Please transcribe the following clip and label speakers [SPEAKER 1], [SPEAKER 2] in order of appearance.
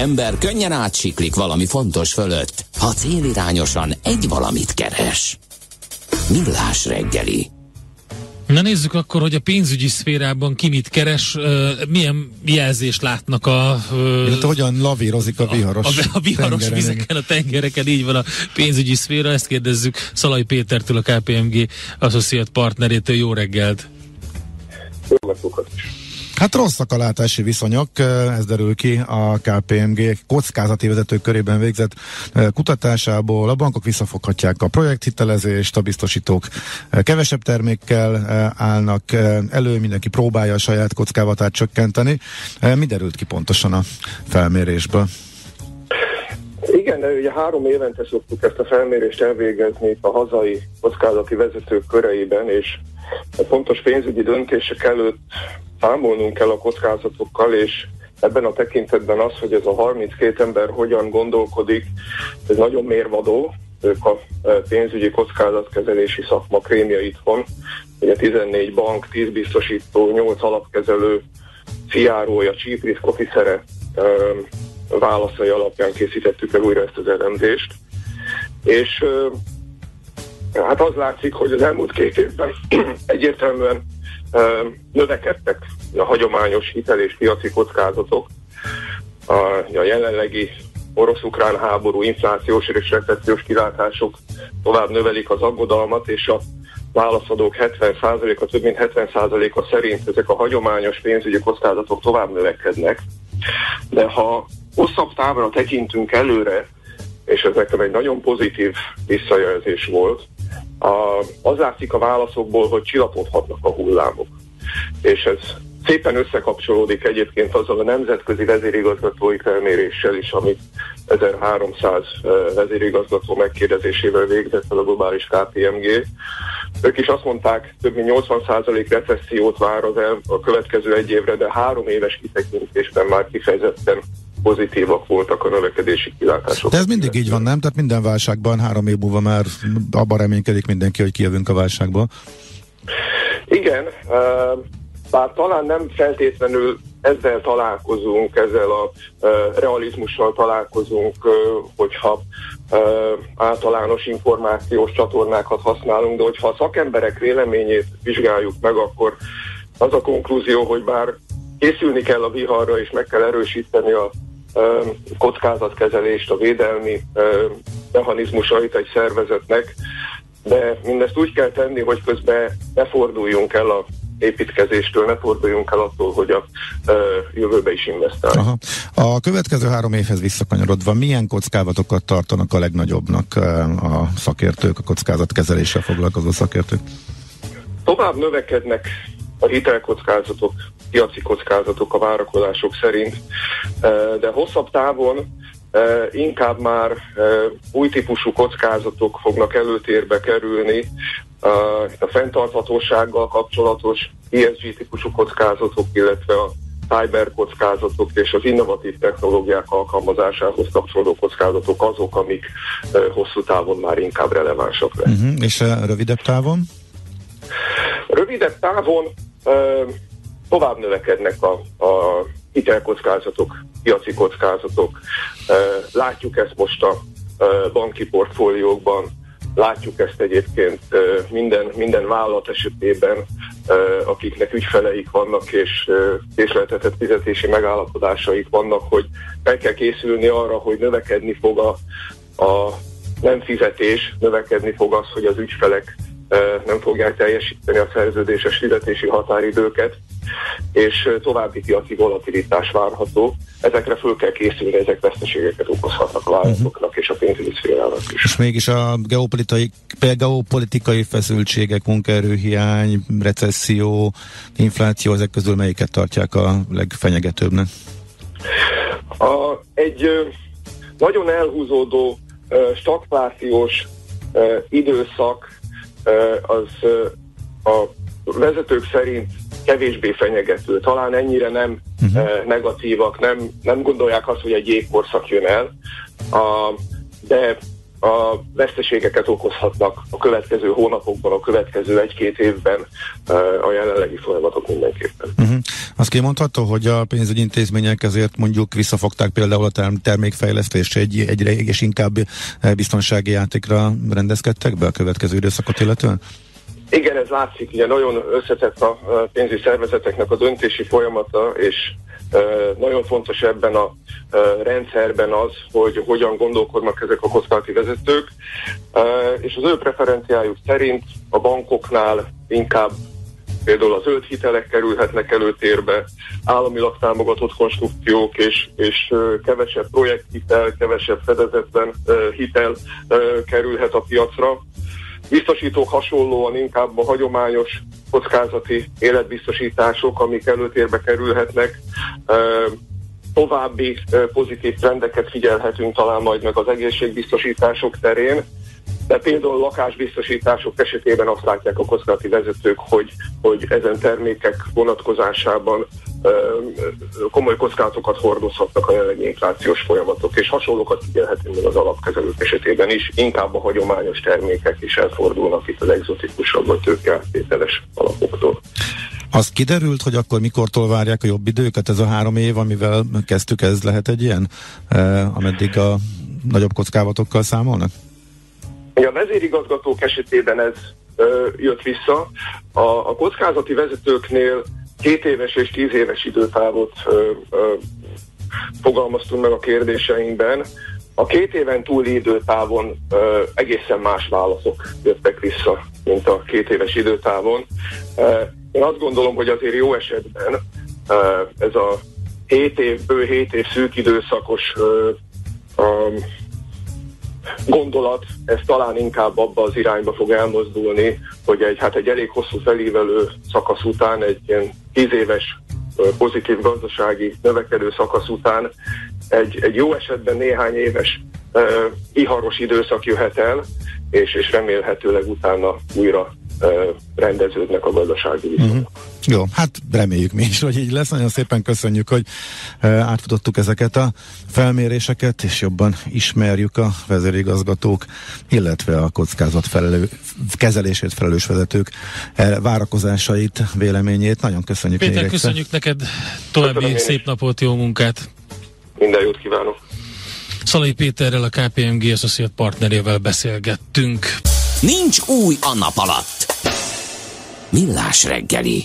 [SPEAKER 1] ember könnyen átsiklik valami fontos fölött, ha célirányosan egy valamit keres. Millás reggeli.
[SPEAKER 2] Na nézzük akkor, hogy a pénzügyi szférában ki mit keres, milyen jelzést látnak a...
[SPEAKER 3] Illetve hogyan lavírozik a viharos
[SPEAKER 2] A, a, a viharos tengeren. vizeken, a tengereken, így van a pénzügyi szféra, ezt kérdezzük Szalai Pétertől, a KPMG Associate partnerétől. Jó reggelt!
[SPEAKER 4] Jó reggelt!
[SPEAKER 3] Hát rosszak a látási viszonyok, ez derül ki a KPMG kockázati vezetők körében végzett kutatásából. A bankok visszafoghatják a projekthitelezést, a biztosítók kevesebb termékkel állnak elő, mindenki próbálja a saját kockávatát csökkenteni. Mi derült ki pontosan a felmérésből?
[SPEAKER 4] Igen, ugye három évente szoktuk ezt a felmérést elvégezni a hazai kockázati vezetők köreiben, és a fontos pénzügyi döntések előtt számolnunk kell a kockázatokkal, és ebben a tekintetben az, hogy ez a 32 ember hogyan gondolkodik, ez nagyon mérvadó, ők a e, pénzügyi kockázatkezelési szakma krémia itthon, ugye 14 bank, 10 biztosító, 8 alapkezelő, fiárója, chief risk officer válaszai alapján készítettük el újra ezt az elemzést. És hát az látszik, hogy az elmúlt két évben egyértelműen növekedtek a hagyományos hitel és piaci kockázatok. A, a jelenlegi orosz-ukrán háború, inflációs és recessziós kilátások tovább növelik az aggodalmat, és a válaszadók 70%-a, több mint 70%-a szerint ezek a hagyományos pénzügyi kockázatok tovább növekednek. De ha hosszabb távra tekintünk előre, és ez nekem egy nagyon pozitív visszajelzés volt, a, az látszik a válaszokból, hogy csillapodhatnak a hullámok. És ez szépen összekapcsolódik egyébként azzal a nemzetközi vezérigazgatói felméréssel is, amit 1300 vezérigazgató megkérdezésével végzett el a globális KPMG. Ők is azt mondták, több mint 80% recessziót vár az el a következő egy évre, de három éves kitekintésben már kifejezetten pozitívak voltak a növekedési kilátások.
[SPEAKER 3] De ez mindig így van, nem? Tehát minden válságban három év múlva már abban reménykedik mindenki, hogy kijövünk a válságból.
[SPEAKER 4] Igen, bár talán nem feltétlenül ezzel találkozunk, ezzel a realizmussal találkozunk, hogyha általános információs csatornákat használunk, de hogyha a szakemberek véleményét vizsgáljuk meg, akkor az a konklúzió, hogy bár készülni kell a viharra, és meg kell erősíteni a kockázatkezelést, a védelmi mechanizmusait egy szervezetnek, de mindezt úgy kell tenni, hogy közben ne forduljunk el a építkezéstől, ne forduljunk el attól, hogy a ö, jövőbe is investálunk.
[SPEAKER 3] Aha. A következő három évhez visszakanyarodva, milyen kockázatokat tartanak a legnagyobbnak a szakértők, a kockázatkezeléssel foglalkozó szakértők?
[SPEAKER 4] Tovább növekednek a hitelkockázatok, piaci kockázatok a várakozások szerint, de hosszabb távon inkább már új típusú kockázatok fognak előtérbe kerülni, a fenntarthatósággal kapcsolatos ESG típusú kockázatok, illetve a cyber kockázatok és az innovatív technológiák alkalmazásához kapcsolódó kockázatok azok, amik hosszú távon már inkább relevánsak
[SPEAKER 3] lesznek. Uh-huh. És rövidebb távon?
[SPEAKER 4] Rövidebb távon tovább növekednek a, a hitelkockázatok, piaci kockázatok. Látjuk ezt most a banki portfóliókban, látjuk ezt egyébként minden, minden vállalat esetében, akiknek ügyfeleik vannak és késleltetett fizetési megállapodásaik vannak, hogy fel kell készülni arra, hogy növekedni fog a, a nem fizetés, növekedni fog az, hogy az ügyfelek nem fogják teljesíteni a szerződéses fizetési határidőket, és további piaci volatilitás várható. Ezekre föl kell készülni, ezek veszteségeket okozhatnak a vállalatoknak uh-huh. és a pénzügyi szférának is.
[SPEAKER 3] És mégis a geopolitikai, geopolitikai feszültségek, munkaerőhiány, recesszió, infláció, ezek közül melyiket tartják a legfenyegetőbbnek?
[SPEAKER 4] A, egy nagyon elhúzódó stagflációs időszak az a vezetők szerint kevésbé fenyegető. Talán ennyire nem uh-huh. negatívak, nem, nem gondolják azt, hogy egy jégkorszak jön el, a, de a veszteségeket okozhatnak a következő hónapokban, a következő egy-két évben a jelenlegi folyamatok mindenképpen.
[SPEAKER 3] Uh-huh. Azt kimondható, hogy a pénzügyi intézmények ezért mondjuk visszafogták például a termékfejlesztést egy, egyre és inkább biztonsági játékra rendezkedtek be a következő időszakot illetően?
[SPEAKER 4] Igen, ez látszik, ugye nagyon összetett a pénzügyi szervezeteknek a döntési folyamata, és nagyon fontos ebben a rendszerben az, hogy hogyan gondolkodnak ezek a kockázati vezetők, és az ő preferenciájuk szerint a bankoknál inkább például a zöld hitelek kerülhetnek előtérbe, államilag támogatott konstrukciók és, és kevesebb projekthitel, kevesebb fedezetben hitel kerülhet a piacra. Biztosítók hasonlóan inkább a hagyományos kockázati életbiztosítások, amik előtérbe kerülhetnek. További pozitív trendeket figyelhetünk talán majd meg az egészségbiztosítások terén, de például lakásbiztosítások esetében azt látják a kockázati vezetők, hogy, hogy ezen termékek vonatkozásában komoly kockázatokat hordozhatnak a jelenlegi inflációs folyamatok, és hasonlókat figyelhetünk az alapkezelők esetében is, inkább a hagyományos termékek is elfordulnak itt az exotikusabb vagy tőkeáttételes alapoktól.
[SPEAKER 3] Az kiderült, hogy akkor mikortól várják a jobb időket? Ez a három év, amivel kezdtük, ez lehet egy ilyen, eh, ameddig a nagyobb kockávatokkal számolnak?
[SPEAKER 4] A vezérigazgatók esetében ez ö, jött vissza. A, a kockázati vezetőknél két éves és tíz éves időtávot ö, ö, fogalmaztunk meg a kérdéseinkben. A két éven túli időtávon ö, egészen más válaszok jöttek vissza, mint a két éves időtávon. Ö, én azt gondolom, hogy azért jó esetben ö, ez a 7 év, bő 7 év szűk időszakos ö, ö, gondolat, ez talán inkább abba az irányba fog elmozdulni, hogy egy, hát egy elég hosszú felívelő szakasz után, egy ilyen tíz éves pozitív gazdasági növekedő szakasz után egy, egy jó esetben néhány éves uh, iharos időszak jöhet el, és, és remélhetőleg utána újra rendeződnek a gazdasági viszonyok. Uh-huh.
[SPEAKER 3] Jó, hát reméljük mi is, hogy így lesz. Nagyon szépen köszönjük, hogy átfutottuk ezeket a felméréseket, és jobban ismerjük a vezérigazgatók, illetve a kockázat felelő, kezelését felelős vezetők várakozásait, véleményét. Nagyon köszönjük.
[SPEAKER 2] Péter, köszönjük neked további szép napot, jó munkát!
[SPEAKER 4] Minden jót kívánok!
[SPEAKER 2] Szalai Péterrel, a KPMG Associate partnerével beszélgettünk.
[SPEAKER 1] Nincs új a nap alatt. Millás reggeli.